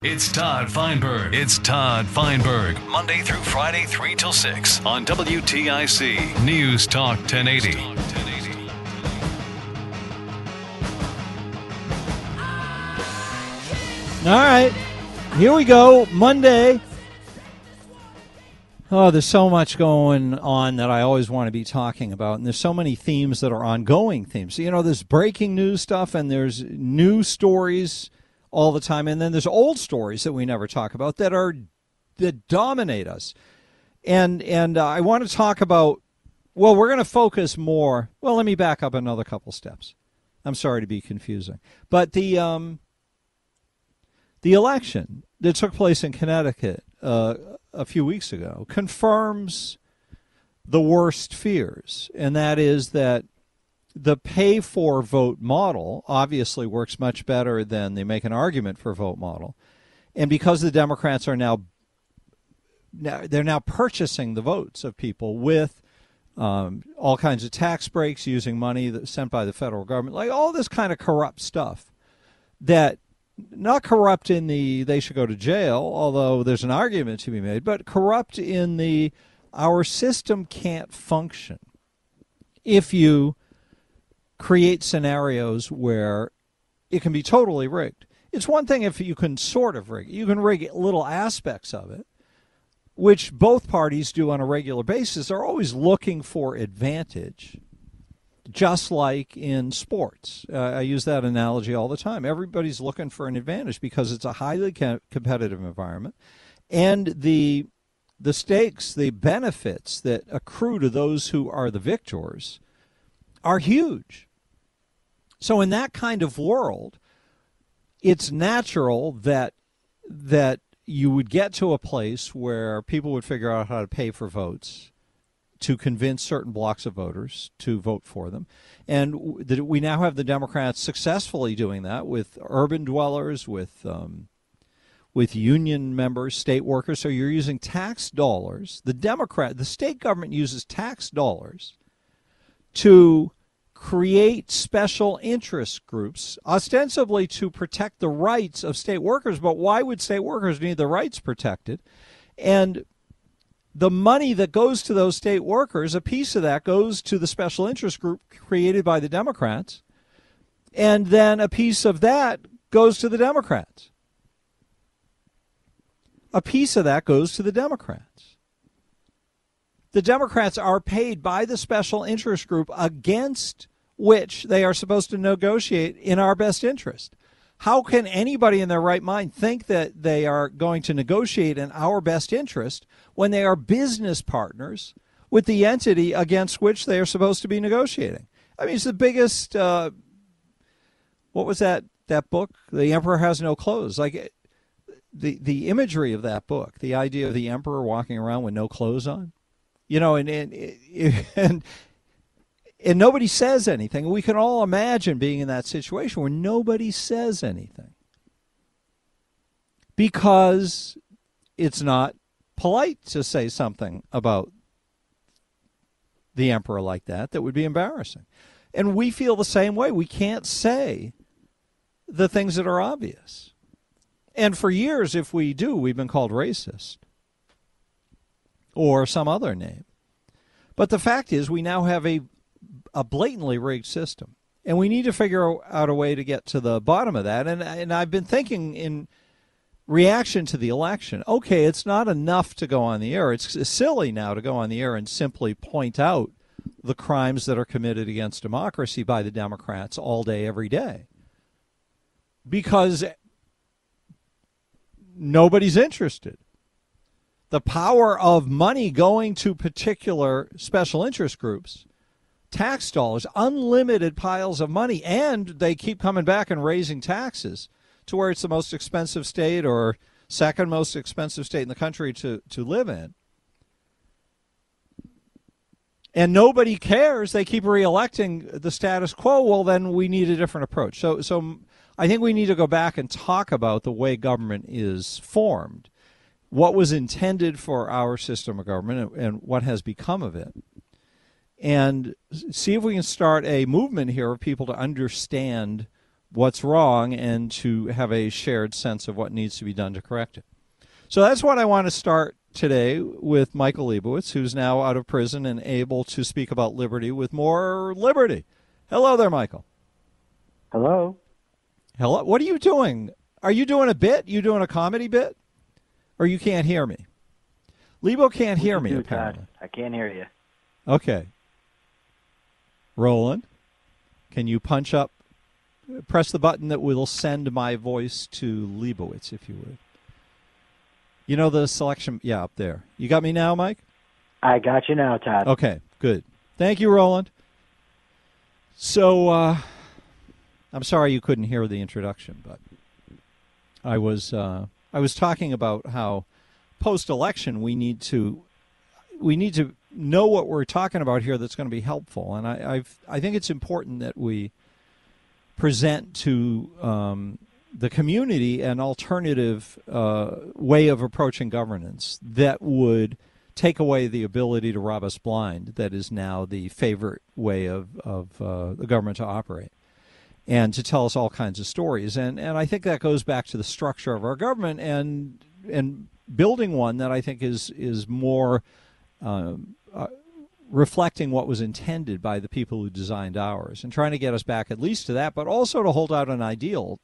It's Todd Feinberg. It's Todd Feinberg. Monday through Friday, 3 till 6 on WTIC News Talk 1080. All right, here we go. Monday. Oh, there's so much going on that I always want to be talking about, and there's so many themes that are ongoing themes. You know, there's breaking news stuff, and there's new stories all the time, and then there's old stories that we never talk about that are that dominate us. And and uh, I want to talk about. Well, we're going to focus more. Well, let me back up another couple steps. I'm sorry to be confusing, but the um, the election that took place in Connecticut uh, a few weeks ago confirms the worst fears, and that is that the pay for vote model obviously works much better than the make an argument for vote model. And because the Democrats are now, now they're now purchasing the votes of people with um, all kinds of tax breaks using money that's sent by the federal government, like all this kind of corrupt stuff that not corrupt in the they should go to jail, although there's an argument to be made, but corrupt in the our system can't function if you create scenarios where it can be totally rigged. It's one thing if you can sort of rig. You can rig little aspects of it, which both parties do on a regular basis. They're always looking for advantage just like in sports. Uh, I use that analogy all the time. Everybody's looking for an advantage because it's a highly co- competitive environment, and the the stakes, the benefits that accrue to those who are the victors, are huge. So in that kind of world, it's natural that that you would get to a place where people would figure out how to pay for votes to convince certain blocks of voters to vote for them. And that we now have the Democrats successfully doing that with urban dwellers, with um, with union members, state workers. So you're using tax dollars. The Democrat, the state government uses tax dollars to create special interest groups, ostensibly to protect the rights of state workers. But why would state workers need their rights protected? And the money that goes to those state workers, a piece of that goes to the special interest group created by the Democrats, and then a piece of that goes to the Democrats. A piece of that goes to the Democrats. The Democrats are paid by the special interest group against which they are supposed to negotiate in our best interest. How can anybody in their right mind think that they are going to negotiate in our best interest when they are business partners with the entity against which they are supposed to be negotiating? I mean, it's the biggest. Uh, what was that that book? The Emperor Has No Clothes. Like the the imagery of that book, the idea of the emperor walking around with no clothes on, you know, and and and and nobody says anything. We can all imagine being in that situation where nobody says anything because it's not polite to say something about the emperor like that that would be embarrassing. And we feel the same way. We can't say the things that are obvious. And for years, if we do, we've been called racist or some other name. But the fact is, we now have a a blatantly rigged system. And we need to figure out a way to get to the bottom of that. And and I've been thinking in reaction to the election. Okay, it's not enough to go on the air. It's silly now to go on the air and simply point out the crimes that are committed against democracy by the Democrats all day, every day. Because nobody's interested. The power of money going to particular special interest groups, tax dollars, unlimited piles of money, and they keep coming back and raising taxes to where it's the most expensive state or second most expensive state in the country to, to live in. And nobody cares. They keep reelecting the status quo. Well, then we need a different approach. So, so I think we need to go back and talk about the way government is formed, what was intended for our system of government, and, and what has become of it, and see if we can start a movement here of people to understand what's wrong and to have a shared sense of what needs to be done to correct it. So that's what I want to start today with Michael Lebowitz, who's now out of prison and able to speak about liberty with more liberty. Hello there, Michael. Hello. Hello. What are you doing? Are you doing a bit? You doing a comedy bit? Or you can't hear me? Lebo can't hear me, apparently. I can't hear you. Okay. Roland, can you punch up press the button that will send my voice to Lebowitz, if you would. You know the selection? Yeah, up there. You got me now, Mike? I got you now, Todd. Okay, good. Thank you, Roland. So, uh, I'm sorry you couldn't hear the introduction, but I was uh, I was talking about how post-election we need to we need to know what we're talking about here that's going to be helpful, and I I've, I think it's important that we present to um, the community an alternative uh, way of approaching governance that would take away the ability to rob us blind that is now the favorite way of, of uh, the government to operate and to tell us all kinds of stories. And and I think that goes back to the structure of our government and and building one that I think is is more um, reflecting what was intended by the people who designed ours and trying to get us back at least to that, but also to hold out an ideal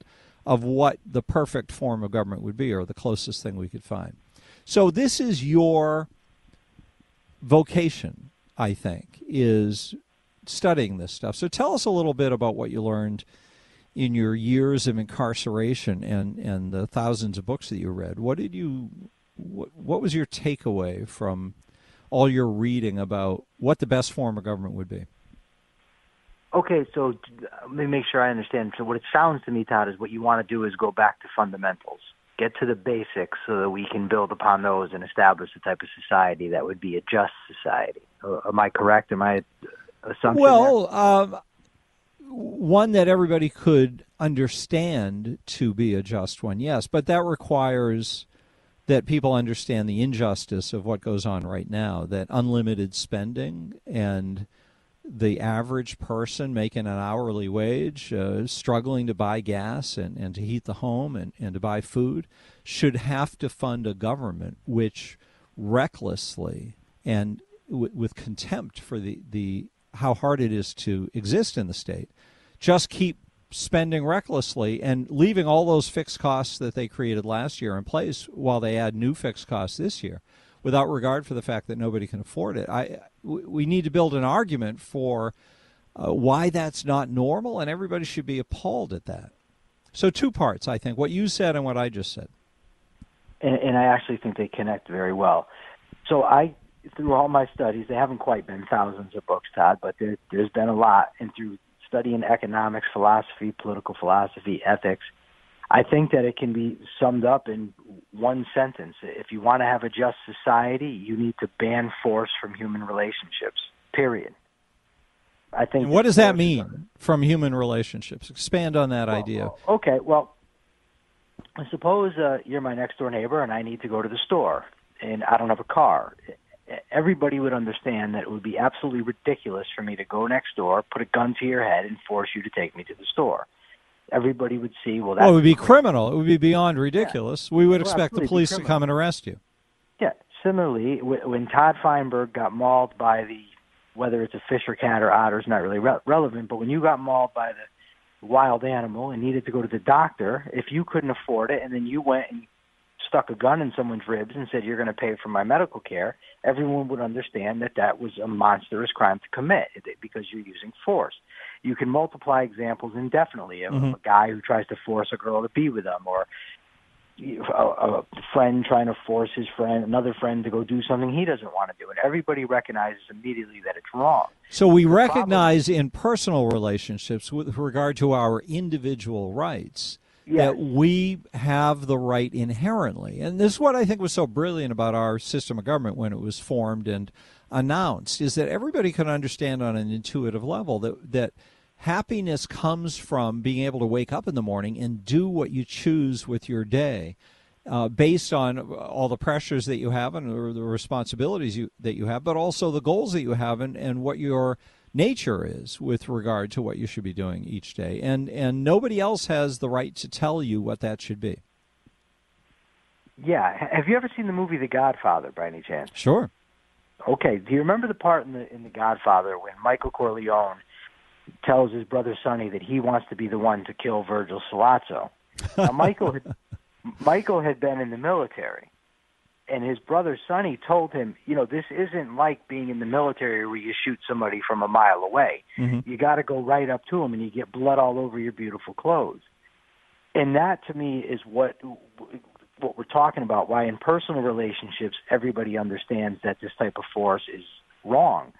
of what the perfect form of government would be or the closest thing we could find. So this is your vocation, I think, is studying this stuff. So tell us a little bit about what you learned in your years of incarceration and, and the thousands of books that you read. What did you what, what was your takeaway from all your reading about what the best form of government would be. Okay, so let me make sure I understand. So what it sounds to me, Todd, is what you want to do is go back to fundamentals, get to the basics, so that we can build upon those and establish the type of society that would be a just society. Uh, am I correct? Am I assumption? Well, um, one that everybody could understand to be a just one, yes, but that requires that people understand the injustice of what goes on right now that unlimited spending and the average person making an hourly wage, uh, struggling to buy gas and, and to heat the home and, and to buy food, should have to fund a government which recklessly and w- with contempt for the, the how hard it is to exist in the state, just keep spending recklessly and leaving all those fixed costs that they created last year in place while they add new fixed costs this year without regard for the fact that nobody can afford it. I we need to build an argument for uh, why that's not normal and everybody should be appalled at that. So two parts, I think, what you said and what I just said. And, and I actually think they connect very well. So I through all my studies, they haven't quite been thousands of books, Todd, but there, there's been a lot. And through studying economics, philosophy, political philosophy, ethics, I think that it can be summed up in one sentence. If you want to have a just society, you need to ban force from human relationships. Period. I think. And what does that mean from human relationships? Expand on that well, idea. Okay, well, suppose uh, you're my next door neighbor and I need to go to the store and I don't have a car everybody would understand that it would be absolutely ridiculous for me to go next door, put a gun to your head, and force you to take me to the store. Everybody would see, well, well it would be criminal. It would be beyond ridiculous. Yeah. We would well, expect the police to come and arrest you. Yeah. Similarly, when Todd Feinberg got mauled by the, whether it's a fish or cat or otter is not really re- relevant, but when you got mauled by the wild animal and needed to go to the doctor, if you couldn't afford it, and then you went and stuck a gun in someone's ribs and said, You're going to pay for my medical care, everyone would understand that that was a monstrous crime to commit because you're using force. You can multiply examples indefinitely of Mhm. a guy who tries to force a girl to be with him, or a, a friend trying to force his friend, another friend, to go do something he doesn't want to do. And everybody recognizes immediately that it's wrong. So we recognize in personal relationships with regard to our individual rights Yes. that we have the right inherently. And this is what I think was so brilliant about our system of government when it was formed and announced is that everybody could understand on an intuitive level that that happiness comes from being able to wake up in the morning and do what you choose with your day uh, based on all the pressures that you have and the responsibilities you, that you have, but also the goals that you have and, and what your nature is with regard to what you should be doing each day. And and nobody else has the right to tell you what that should be. Yeah. Have you ever seen the movie The Godfather by any chance? Sure. Okay. Do you remember the part in the in The Godfather when Michael Corleone tells his brother Sonny that he wants to be the one to kill Virgil Sollozzo? Now, Michael had, Michael had been in the military, and his brother Sonny told him, you know, this isn't like being in the military where you shoot somebody from a mile away. Mhm. You got to go right up to him, and you get blood all over your beautiful clothes. And that, to me, is what what we're talking about. Why in personal relationships, everybody understands that this type of force is wrong.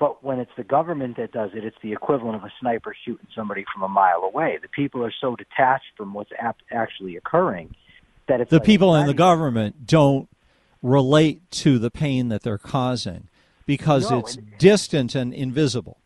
But when it's the government that does it, it's the equivalent of a sniper shooting somebody from a mile away. The people are so detached from what's ap- actually occurring that it's The like people in the government don't relate to the pain that they're causing because No, it's and- distant and invisible.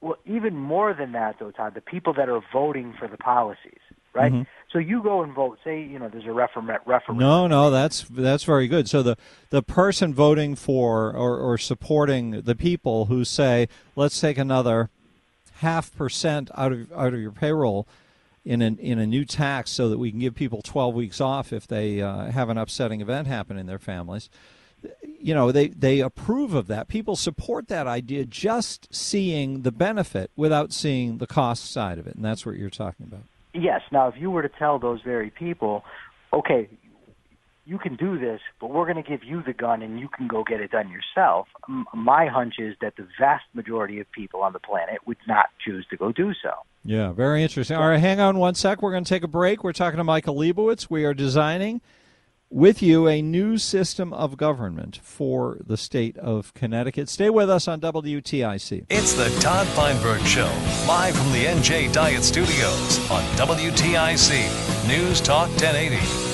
Well, even more than that, though, Todd, the people that are voting for the policies, right? Mhm. So you go and vote. Say, you know, there's a referendum. referendum. No, no, that's that's very good. So the the person voting for or, or supporting the people who say, let's take another half percent out of out of your payroll in an in a new tax so that we can give people 12 weeks off if they uh, have an upsetting event happen in their families. You know, they they approve of that. People support that idea just seeing the benefit without seeing the cost side of it, and that's what you're talking about. Yes. Now, if you were to tell those very people, okay, you can do this, but we're going to give you the gun and you can go get it done yourself. M- my hunch is that the vast majority of people on the planet would not choose to go do so. Yeah, very interesting. All right, hang on one sec. We're going to take a break. We're talking to Michael Leibowitz. We are designing with you a new system of government for the state of Connecticut. Stay with us on WTIC. It's the Todd Feinberg Show, live from the NJ Diet Studios on WTIC News Talk 1080.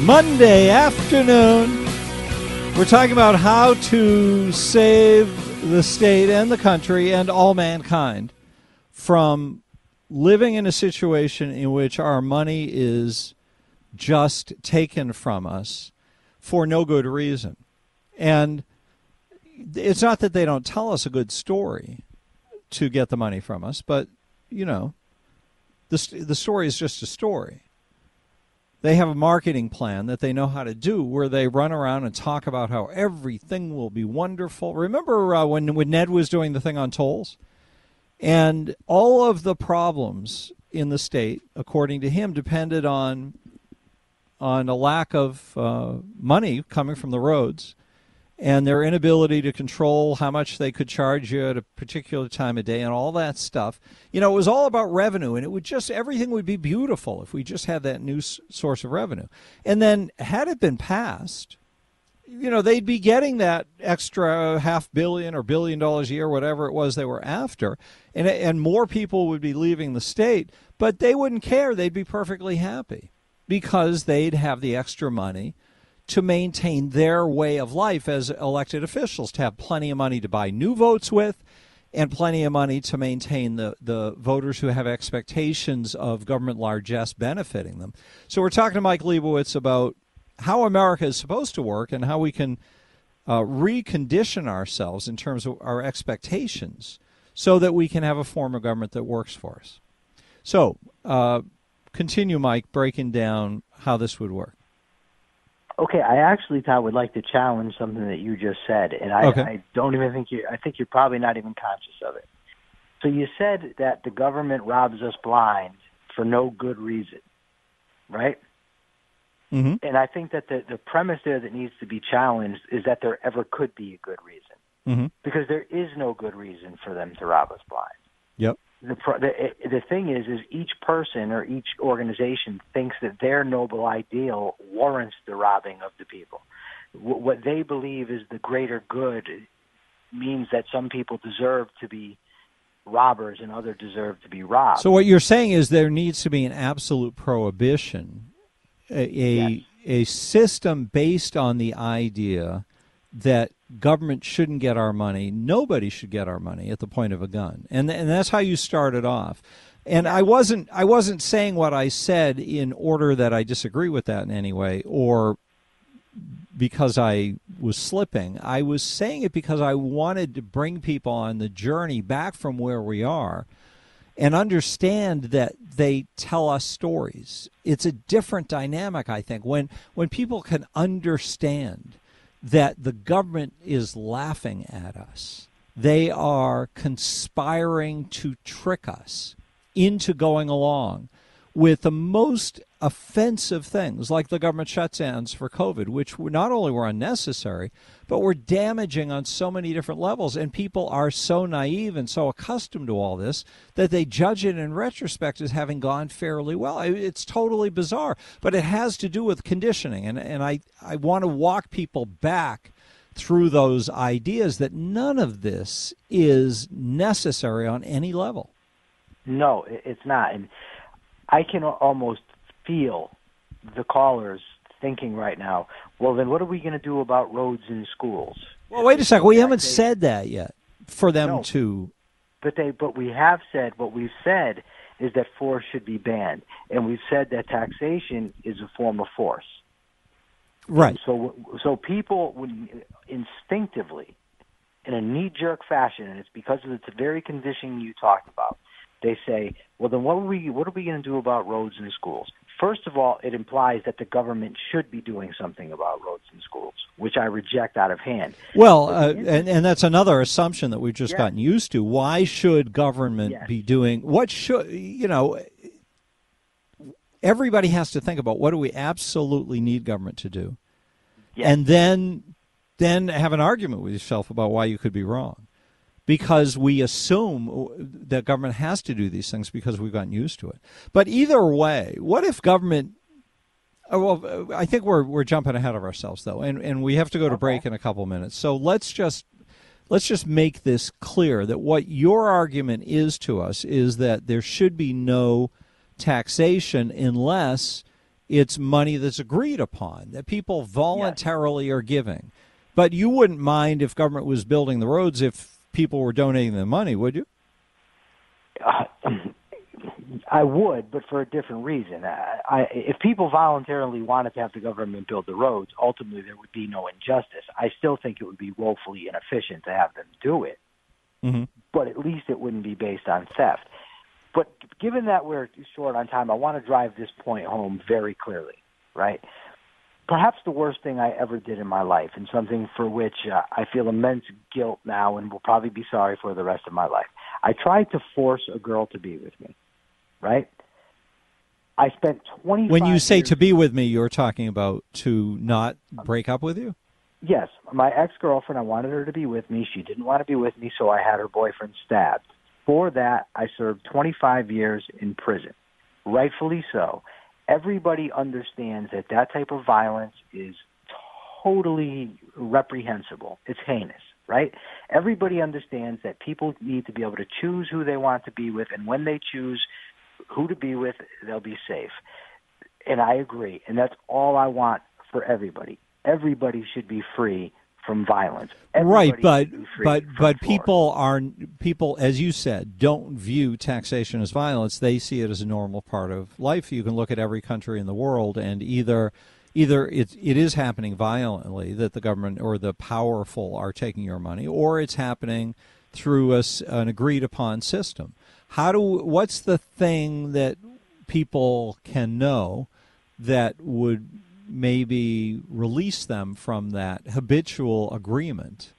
Monday afternoon. We're talking about how to save the state and the country and all mankind from living in a situation in which our money is just taken from us for no good reason. And it's not that they don't tell us a good story to get the money from us, but, you know, the, the story is just a story they have a marketing plan that they know how to do where they run around and talk about how everything will be wonderful. Remember uh, when, when Ned was doing the thing on tolls? And all of the problems in the state, according to him, depended on on a lack of uh, money coming from the roads and their inability to control how much they could charge you at a particular time of day and all that stuff. You know, it was all about revenue, and it would just everything would be beautiful if we just had that new s- source of revenue. And then, had it been passed, you know, they'd be getting that extra half billion or billion dollars a year, whatever it was they were after, and and more people would be leaving the state, but they wouldn't care. They'd be perfectly happy because they'd have the extra money to maintain their way of life as elected officials, to have plenty of money to buy new votes with and plenty of money to maintain the, the voters who have expectations of government largesse benefiting them. So we're talking to Mike Leibowitz about how America is supposed to work and how we can uh, recondition ourselves in terms of our expectations so that we can have a form of government that works for us. So uh, continue, Mike, breaking down how this would work. Okay, I actually, Todd, would like to challenge something that you just said, and I, Okay. I don't even think you. I think you're probably not even conscious of it. So you said that the government robs us blind for no good reason, right? Mm-hmm. And I think that the, the premise there that needs to be challenged is that there ever could be a good reason. Mm-hmm. Because there is no good reason for them to rob us blind. Yep. The, the eh, the thing is, is each person or each organization thinks that their noble ideal warrants the robbing of the people. W- what they believe is the greater good means that some people deserve to be robbers and others deserve to be robbed. So what you're saying is there needs to be an absolute prohibition, a a, Yes. a system based on the idea that government shouldn't get our money, nobody should get our money at the point of a gun, and and that's how you started off. And I wasn't I wasn't saying what I said in order that I disagree with that in any way or because I was slipping. I was saying it because I wanted to bring people on the journey back from where we are and understand that they tell us stories. It's a different dynamic, I think, when when people can understand that the government is laughing at us. They are conspiring to trick us into going along with the most offensive things like the government shutdowns for COVID, which not only were unnecessary, but were damaging on so many different levels. And people are so naive and so accustomed to all this that they judge it in retrospect as having gone fairly well. It's totally bizarre, but it has to do with conditioning. And, and I, I want to walk people back through those ideas that none of this is necessary on any level. No, it's not. And I can almost feel the callers thinking right now, well, then what are we going to do about roads and schools? Well, wait a second. We haven't They- said that yet for them No. to. But they, but we have said what we've said is that force should be banned, and we've said that taxation is a form of force. Right. So, so people would instinctively, in a knee-jerk fashion, and it's because of the very conditioning you talked about. They say, "Well, then what are we? What are we going to do about roads and schools?" First of all, it implies that the government should be doing something about roads and schools, which I reject out of hand. Well, uh, and, and that's another assumption that we've just Yeah. gotten used to. Why should government Yes. be doing what should, you know, everybody has to think about what do we absolutely need government to do? Yes. And then then have an argument with yourself about why you could be wrong. Because we assume that government has to do these things because we've gotten used to it. But either way, what if government uh, well, I think we're we're jumping ahead of ourselves though, and and we have to go to break in a couple minutes. So let's just let's just make this clear that what your argument is to us is that there should be no taxation unless it's money that's agreed upon that people voluntarily are giving. But you wouldn't mind if government was building the roads if people were donating the money, would you? Uh, I would, but for a different reason. I, I, if people voluntarily wanted to have the government build the roads, ultimately there would be no injustice. I still think it would be woefully inefficient to have them do it, Mm-hmm. but at least it wouldn't be based on theft. But given that we're short on time, I want to drive this point home very clearly, right? Perhaps the worst thing I ever did in my life, and something for which uh, I feel immense guilt now and will probably be sorry for the rest of my life. I tried to force a girl to be with me, right? I spent 25 When you say to be with me, you're talking about to not break up with you? Yes, my ex-girlfriend, I wanted her to be with me. She didn't want to be with me, so I had her boyfriend stabbed. For that, I served 25 years in prison. Rightfully so. Everybody understands that that type of violence is totally reprehensible. It's heinous, right? Everybody understands that people need to be able to choose who they want to be with, and when they choose who to be with, they'll be safe. And I agree. And that's all I want for everybody. Everybody should be free from violence. right, but should be free but but people are people, as you said, don't view taxation as violence. They see it as a normal part of life. You can look at every country in the world, and either either it it is happening violently that the government or the powerful are taking your money, or it's happening through a an agreed upon system. How do what's the thing that people can know that would maybe release them from that habitual agreement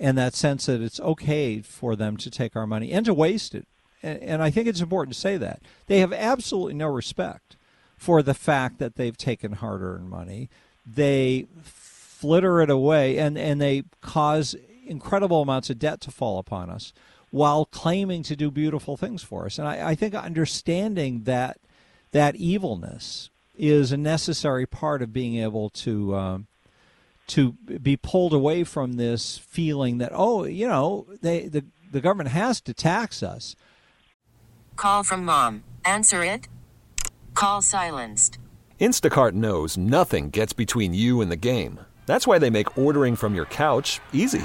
and that sense that it's okay for them to take our money and to waste it and I think it's important to say that they have absolutely no respect for the fact that they've taken hard-earned money. They flitter it away, and and they cause incredible amounts of debt to fall upon us while claiming to do beautiful things for us. And I, I think understanding that that evilness is a necessary part of being able to um, to be pulled away from this feeling that oh you know they the the government has to tax us. Call from mom. Answer it. Call silenced. Instacart knows nothing gets between you and the game. That's why they make ordering from your couch easy.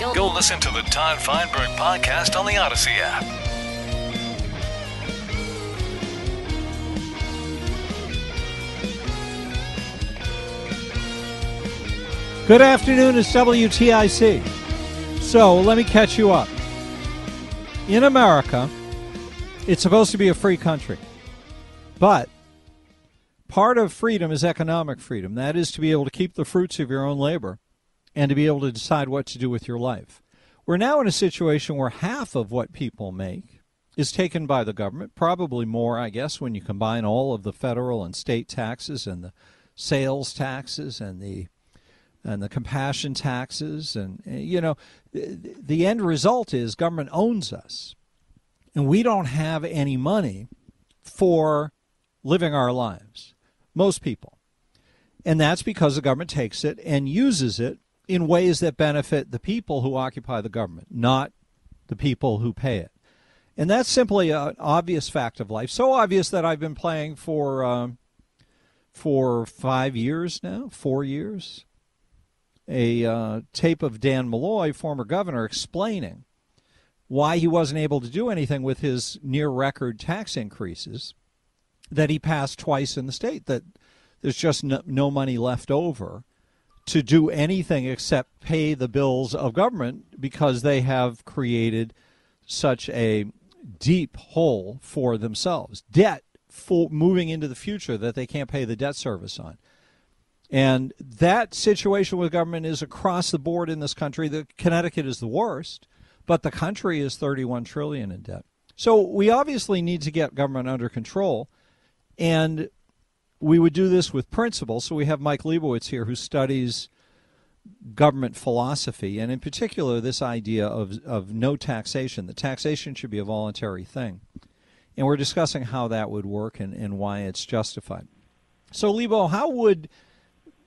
Go listen to the Todd Feinberg podcast on the Audacy app. Good afternoon, it's WTIC. So let me catch you up. In America, it's supposed to be a free country. But part of freedom is economic freedom. That is to be able to keep the fruits of your own labor and to be able to decide what to do with your life. We're now in a situation where half of what people make is taken by the government, probably more, I guess, when you combine all of the federal and state taxes and the sales taxes and the and the compassion taxes. And you know the, the end result is government owns us. And we don't have any money for living our lives. Most people. And that's because the government takes it and uses it in ways that benefit the people who occupy the government, not the people who pay it. And that's simply an obvious fact of life. So obvious that I've been playing for um, for five years now, four years, a uh, tape of Dan Malloy, former governor, explaining why he wasn't able to do anything with his near record tax increases that he passed twice in the state. That there's just no, no money left over to do anything except pay the bills of government because they have created such a deep hole for themselves. Debt for moving into the future that they can't pay the debt service on. And that situation with government is across the board in this country. The Connecticut is the worst, but the country is 31 trillion in debt. So we obviously need to get government under control. And we would do this with principles. So we have Mike Leibowitz here who studies government philosophy, and in particular, this idea of, of no taxation. The taxation should be a voluntary thing. And we're discussing how that would work and, and why it's justified. So, Lebo, how would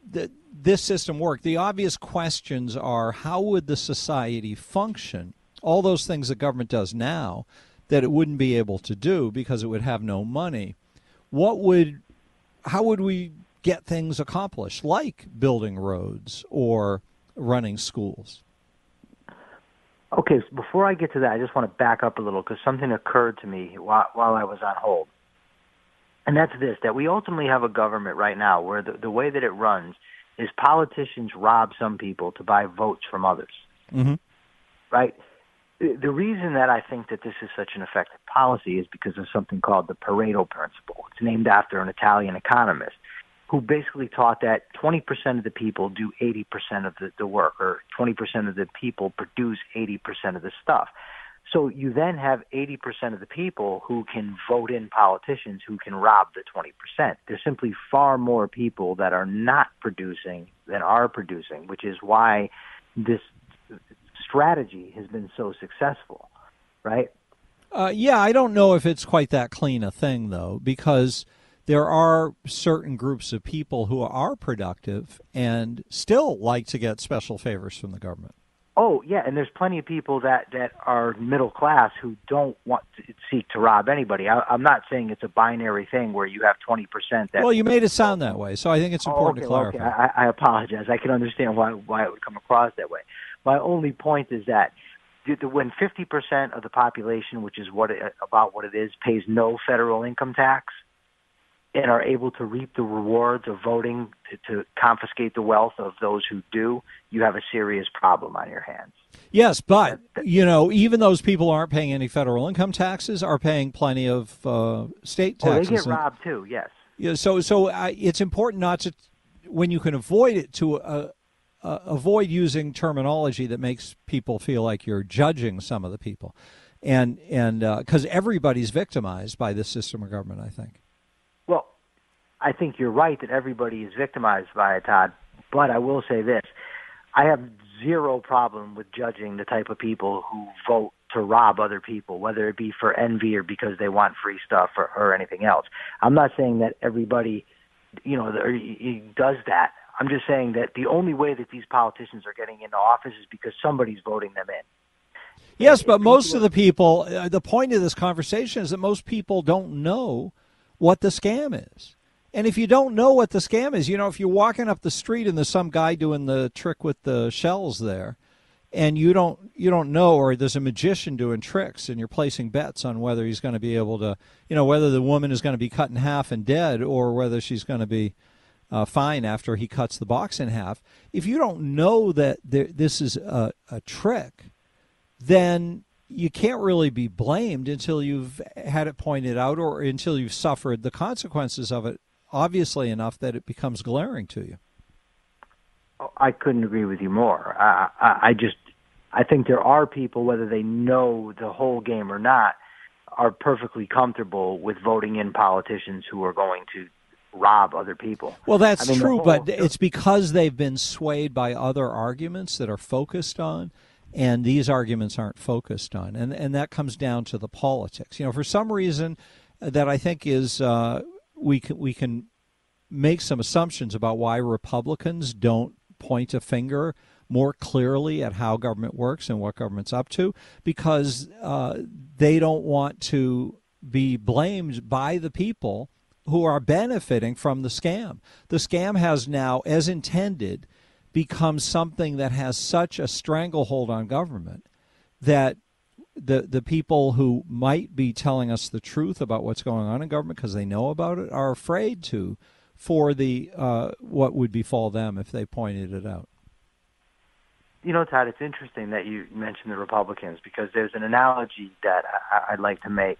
the, this system work? The obvious questions are how would the society function? All those things the government does now that it wouldn't be able to do because it would have no money. What would, how would we get things accomplished, like building roads or running schools? Okay, so before I get to that, I just want to back up a little because something occurred to me while, while I was on hold. And that's this that we ultimately have a government right now where the, the way that it runs is politicians rob some people to buy votes from others. Mm-hmm. Right? The reason that I think that this is such an effective policy is because of something called the Pareto principle. It's named after an Italian economist who basically taught that 20% of the people do 80% of the, the work, or 20% of the people produce 80% of the stuff. So you then have 80% of the people who can vote in politicians who can rob the 20%. There's simply far more people that are not producing than are producing, which is why this strategy has been so successful, right? Uh, yeah, I don't know if it's quite that clean a thing, though, because – there are certain groups of people who are productive and still like to get special favors from the government. Oh yeah, and there's plenty of people that that are middle class who don't want to seek to rob anybody. I, am not saying it's a binary thing where you have 20 percent. Well, you made it sound that way, so I think it's important oh, okay, to clarify. Okay. I, I apologize. I can understand why why it would come across that way. My only point is that when 50 percent of the population, which is what it, about what it is, pays no federal income tax, and are able to reap the rewards of voting to, to, confiscate the wealth of those who do, you have a serious problem on your hands. Yes, but you know, even those people aren't paying any federal income taxes are paying plenty of uh, state taxes. Oh, they get robbed too. Yes. Yeah. So, so uh, it's important not to, when you can avoid it, to uh, uh avoid using terminology that makes people feel like you're judging some of the people, and and because uh, everybody's victimized by this system of government, I think. Well, I think you're right that everybody is victimized by it, Todd. But I will say this: I have zero problem with judging the type of people who vote to rob other people, whether it be for envy or because they want free stuff or, or anything else. I'm not saying that everybody, you know, does that. I'm just saying that the only way that these politicians are getting into office is because somebody's voting them in. Yes, but most of the people, uh, the point of this conversation is that most people don't know what the scam is. And if you don't know what the scam is, you know, if you're walking up the street and there's some guy doing the trick with the shells there, and you don't you don't know, or there's a magician doing tricks, and you're placing bets on whether he's going to be able to, you know, whether the woman is going to be cut in half and dead, or whether she's going to be uh, fine after he cuts the box in half. If you don't know that there, this is a, a trick, then you can't really be blamed until you've had it pointed out or until you've suffered the consequences of it obviously enough that it becomes glaring to you. Oh, I couldn't agree with you more. I, I, I just, I think there are people, whether they know the whole game or not, are perfectly comfortable with voting in politicians who are going to rob other people. Well, that's I mean, true, whole, but it's because they've been swayed by other arguments that are focused on, and these arguments aren't focused on, and and that comes down to the politics. You know, for some reason that I think is uh, we can, we can make some assumptions about why Republicans don't point a finger more clearly at how government works and what government's up to because uh, they don't want to be blamed by the people who are benefiting from the scam. The scam has now, as intended, become something that has such a stranglehold on government that the the people who might be telling us the truth about what's going on in government because they know about it are afraid to for the uh, what would befall them if they pointed it out. You know, Todd, it's interesting that you mentioned the Republicans because there's an analogy that I- I'd like to make.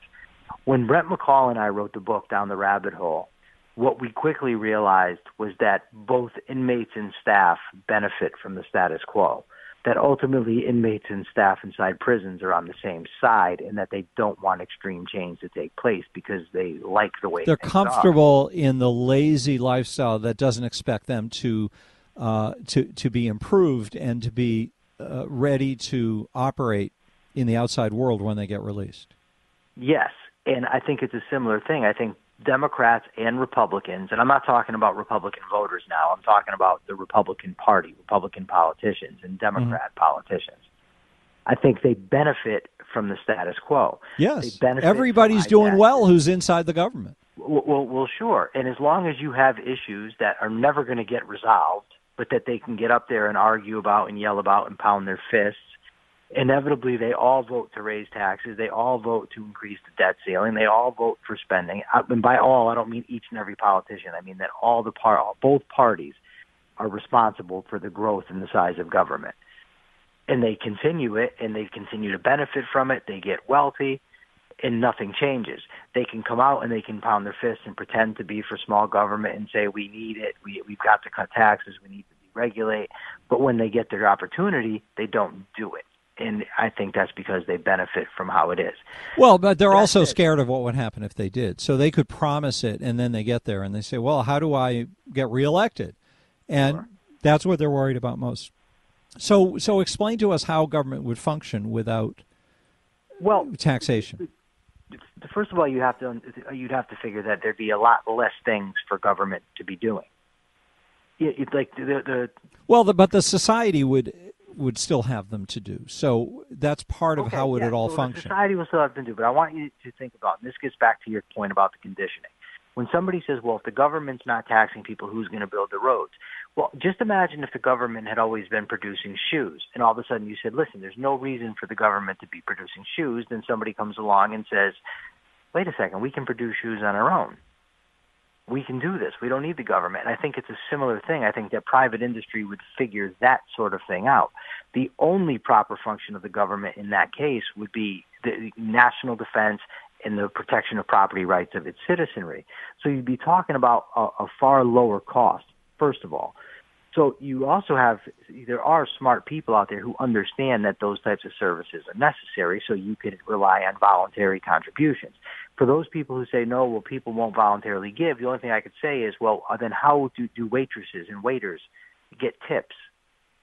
When Brett McCall and I wrote the book Down the Rabbit Hole, what we quickly realized was that both inmates and staff benefit from the status quo. That ultimately inmates and staff inside prisons are on the same side and that they don't want extreme change to take place because they like the way They're things are. comfortable in the lazy lifestyle that doesn't expect them to uh, to to be improved and to be uh, ready to operate in the outside world when they get released. Yes, and I think it's a similar thing. I think Democrats and Republicans, and I'm not talking about Republican voters now. I'm talking about the Republican Party, Republican politicians, and Democrat mm-hmm. politicians. I think they benefit from the status quo. Yes, everybody's doing IDAC. well who's inside the government. Well, well, well, sure. And as long as you have issues that are never going to get resolved, but that they can get up there and argue about and yell about and pound their fists, inevitably they all vote to raise taxes. They all vote to increase the debt ceiling. They all vote for spending. And by all, I don't mean each and every politician. I mean that all the par- both parties are responsible for the growth in the size of government. And they continue it and they continue to benefit from it. They get wealthy and nothing changes. They can come out and they can pound their fists and pretend to be for small government and say we need it. We we've got to cut taxes. We need to deregulate. But when they get their opportunity, they don't do it. And I think that's because they benefit from how it is. Well, but they're also scared of what would happen if they did. So they could promise it, and then they get there and they say, "Well, how do I get reelected?" And that's what they're worried about most. So, so explain to us how government would function without well taxation. First of all, you have to you'd have to figure that there'd be a lot less things for government to be doing. It, it's like the, the Well, the, but the society would would still have them to do. So that's part of Okay, how would yeah, it all so function. Society will still have to do, but I want you to think about, and this gets back to your point about the conditioning. When somebody says, well, if the government's not taxing people, who's going to build the roads? Well, just imagine if the government had always been producing shoes, and all of a sudden you said, listen, there's no reason for the government to be producing shoes. Then somebody comes along and says, wait a second, we can produce shoes on our own. We can do this. We don't need the government. And I think it's a similar thing. I think that private industry would figure that sort of thing out. The only proper function of the government in that case would be the national defense and the protection of property rights of its citizenry. So you'd be talking about a, a far lower cost, first of all. So you also have there are smart people out there who understand that those types of services are necessary. So you could rely on voluntary contributions. For those people who say no, well, people won't voluntarily give. The only thing I could say is, well, then how do, do waitresses and waiters get tips?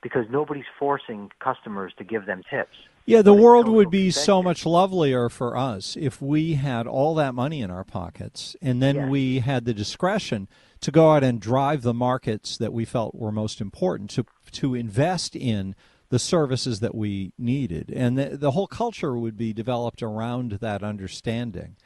Because nobody's forcing customers to give them tips. Yeah, the world would be so much lovelier for us if we had all that money in our pockets and then we had the discretion to go out and drive the markets that we felt were most important to to invest in the services that we needed. And the, the whole culture would be developed around that understanding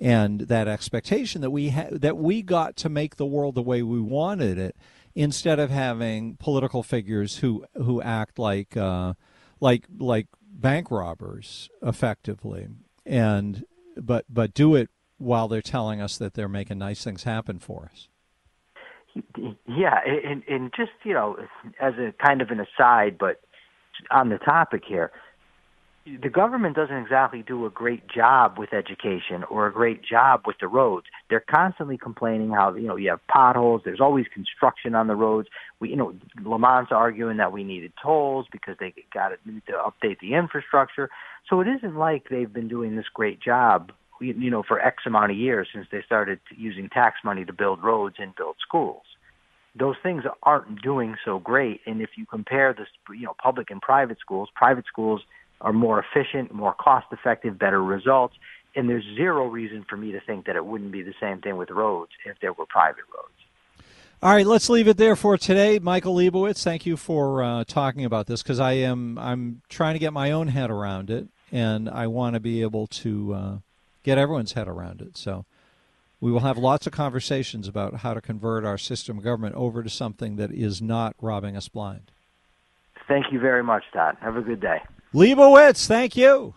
and that expectation that we ha- that we got to make the world the way we wanted it instead of having political figures who who act like uh, like like bank robbers effectively and but but do it while they're telling us that they're making nice things happen for us. Yeah, and, and just you know, as a kind of an aside, but on the topic here, the government doesn't exactly do a great job with education or a great job with the roads. They're constantly complaining how you know you have potholes. There's always construction on the roads. We you know Lamont's arguing that we needed tolls because they got to update the infrastructure. So it isn't like they've been doing this great job you know for X amount of years since they started using tax money to build roads and build schools those things aren't doing so great. And if you compare this, you know, public and private schools, private schools are more efficient, more cost effective, better results. And there's zero reason for me to think that it wouldn't be the same thing with roads if there were private roads. All right, let's leave it there for today. Michael Leibowitz, thank you for uh, talking about this because I am I'm trying to get my own head around it, and I want to be able to uh, get everyone's head around it. So we will have lots of conversations about how to convert our system of government over to something that is not robbing us blind. Thank you very much, Todd. Have a good day. Leibowitz, thank you.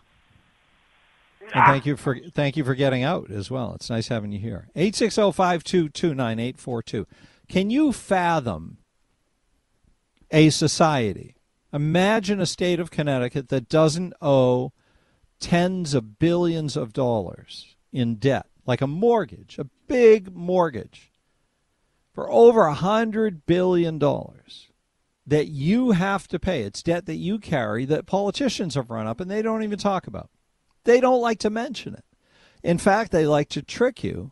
And thank you for thank you for getting out as well. It's nice having you here. 860-522-9842. Can you fathom a society? Imagine a state of Connecticut that doesn't owe tens of billions of dollars in debt, like a mortgage, a big mortgage for over a hundred billion dollars that you have to pay. It's debt that you carry that politicians have run up and they don't even talk about. They don't like to mention it. In fact, they like to trick you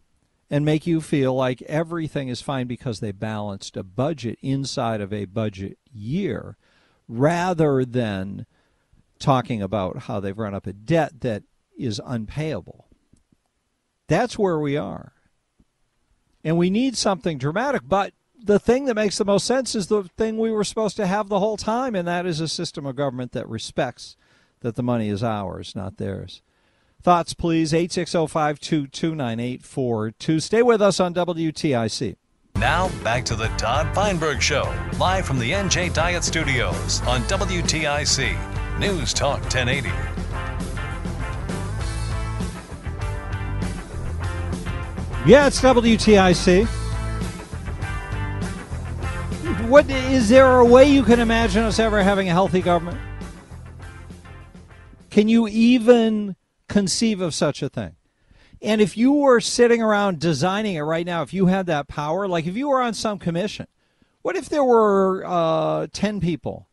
and make you feel like everything is fine because they balanced a budget inside of a budget year rather than talking about how they've run up a debt that is unpayable. That's where we are. And we need something dramatic, but the thing that makes the most sense is the thing we were supposed to have the whole time, and that is a system of government that respects that the money is ours, not theirs. Thoughts, please. 860 Stay with us on WTIC. Now, back to the Todd Feinberg Show, live from the NJ Diet Studios on WTIC. News Talk 1080. Yeah, it's WTIC. What is there a way you can imagine us ever having a healthy government? Can you even conceive of such a thing? And if you were sitting around designing it right now, if you had that power, like if you were on some commission, what if there were uh, 10 people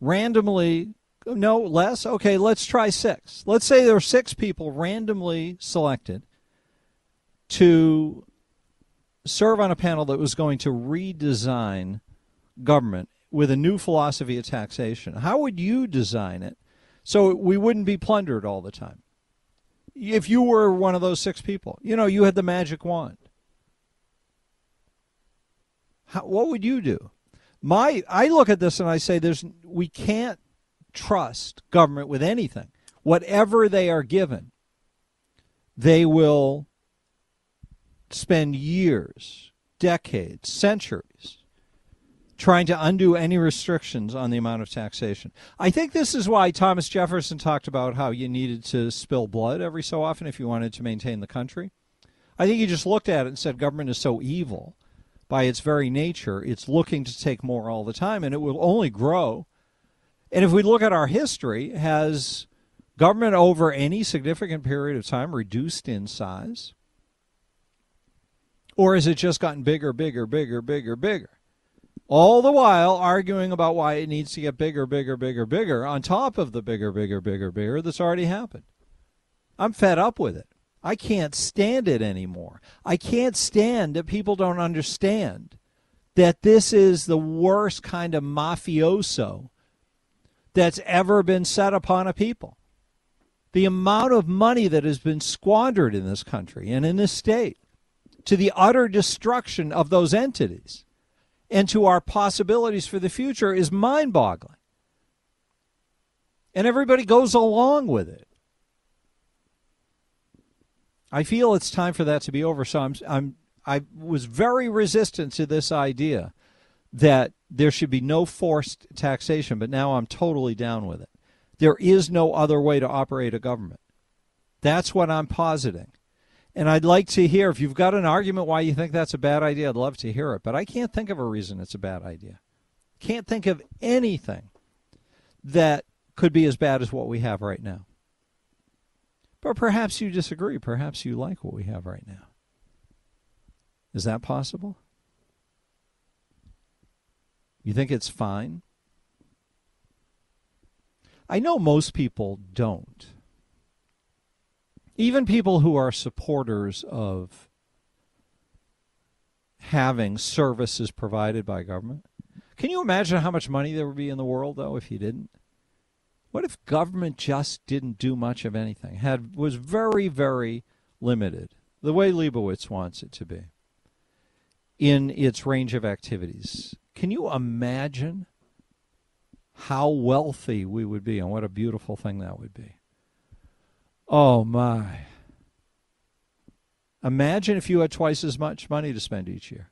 randomly, no less? Okay, let's try six. Let's say there are six people randomly selected to serve on a panel that was going to redesign government with a new philosophy of taxation. How would you design it so we wouldn't be plundered all the time. If you were one of those six people, you know, you had the magic wand. How, what would you do? My, I look at this and I say, there's, we can't trust government with anything. Whatever they are given, they will spend years, decades, centuries trying to undo any restrictions on the amount of taxation. I think this is why Thomas Jefferson talked about how you needed to spill blood every so often if you wanted to maintain the country. I think he just looked at it and said government is so evil by its very nature, it's looking to take more all the time and it will only grow. And if we look at our history, has government over any significant period of time reduced in size? Or has it just gotten bigger, bigger, bigger, bigger, bigger? all the while arguing about why it needs to get bigger, bigger, bigger, bigger on top of the bigger, bigger, bigger, bigger that's already happened. I'm fed up with it. I can't stand it anymore. I can't stand that people don't understand that this is the worst kind of mafioso that's ever been set upon a people. The amount of money that has been squandered in this country and in this state to the utter destruction of those entities and to our possibilities for the future is mind boggling. And everybody goes along with it. I feel it's time for that to be over. So I'm, I'm, I was very resistant to this idea that there should be no forced taxation, but now I'm totally down with it. There is no other way to operate a government. That's what I'm positing. And I'd like to hear if you've got an argument why you think that's a bad idea, I'd love to hear it. But I can't think of a reason it's a bad idea. Can't think of anything that could be as bad as what we have right now. But perhaps you disagree. Perhaps you like what we have right now. Is that possible? You think it's fine? I know most people don't even people who are supporters of having services provided by government. Can you imagine how much money there would be in the world though if you didn't? What if government just didn't do much of anything? Had was very very limited, the way Leibowitz wants it to be. In its range of activities. Can you imagine how wealthy we would be and what a beautiful thing that would be? Oh, my. Imagine if you had twice as much money to spend each year.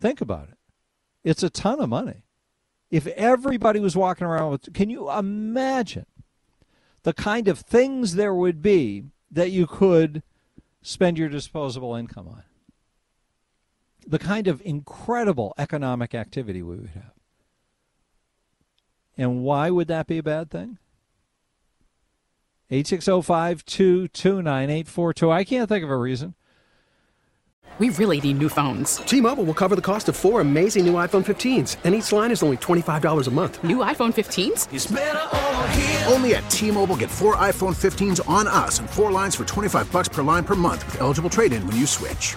Think about it. It's a ton of money. If everybody was walking around with, can you imagine the kind of things there would be that you could spend your disposable income on. The kind of incredible economic activity we would have. And why would that be a bad thing? 8605229 I can't think of a reason. We really need new phones. T-Mobile will cover the cost of four amazing new iPhone 15s, and each line is only $25 a month. New iPhone 15s? Only at T-Mobile get four iPhone 15s on us and four lines for 25 bucks per line per month with eligible trade-in when you switch.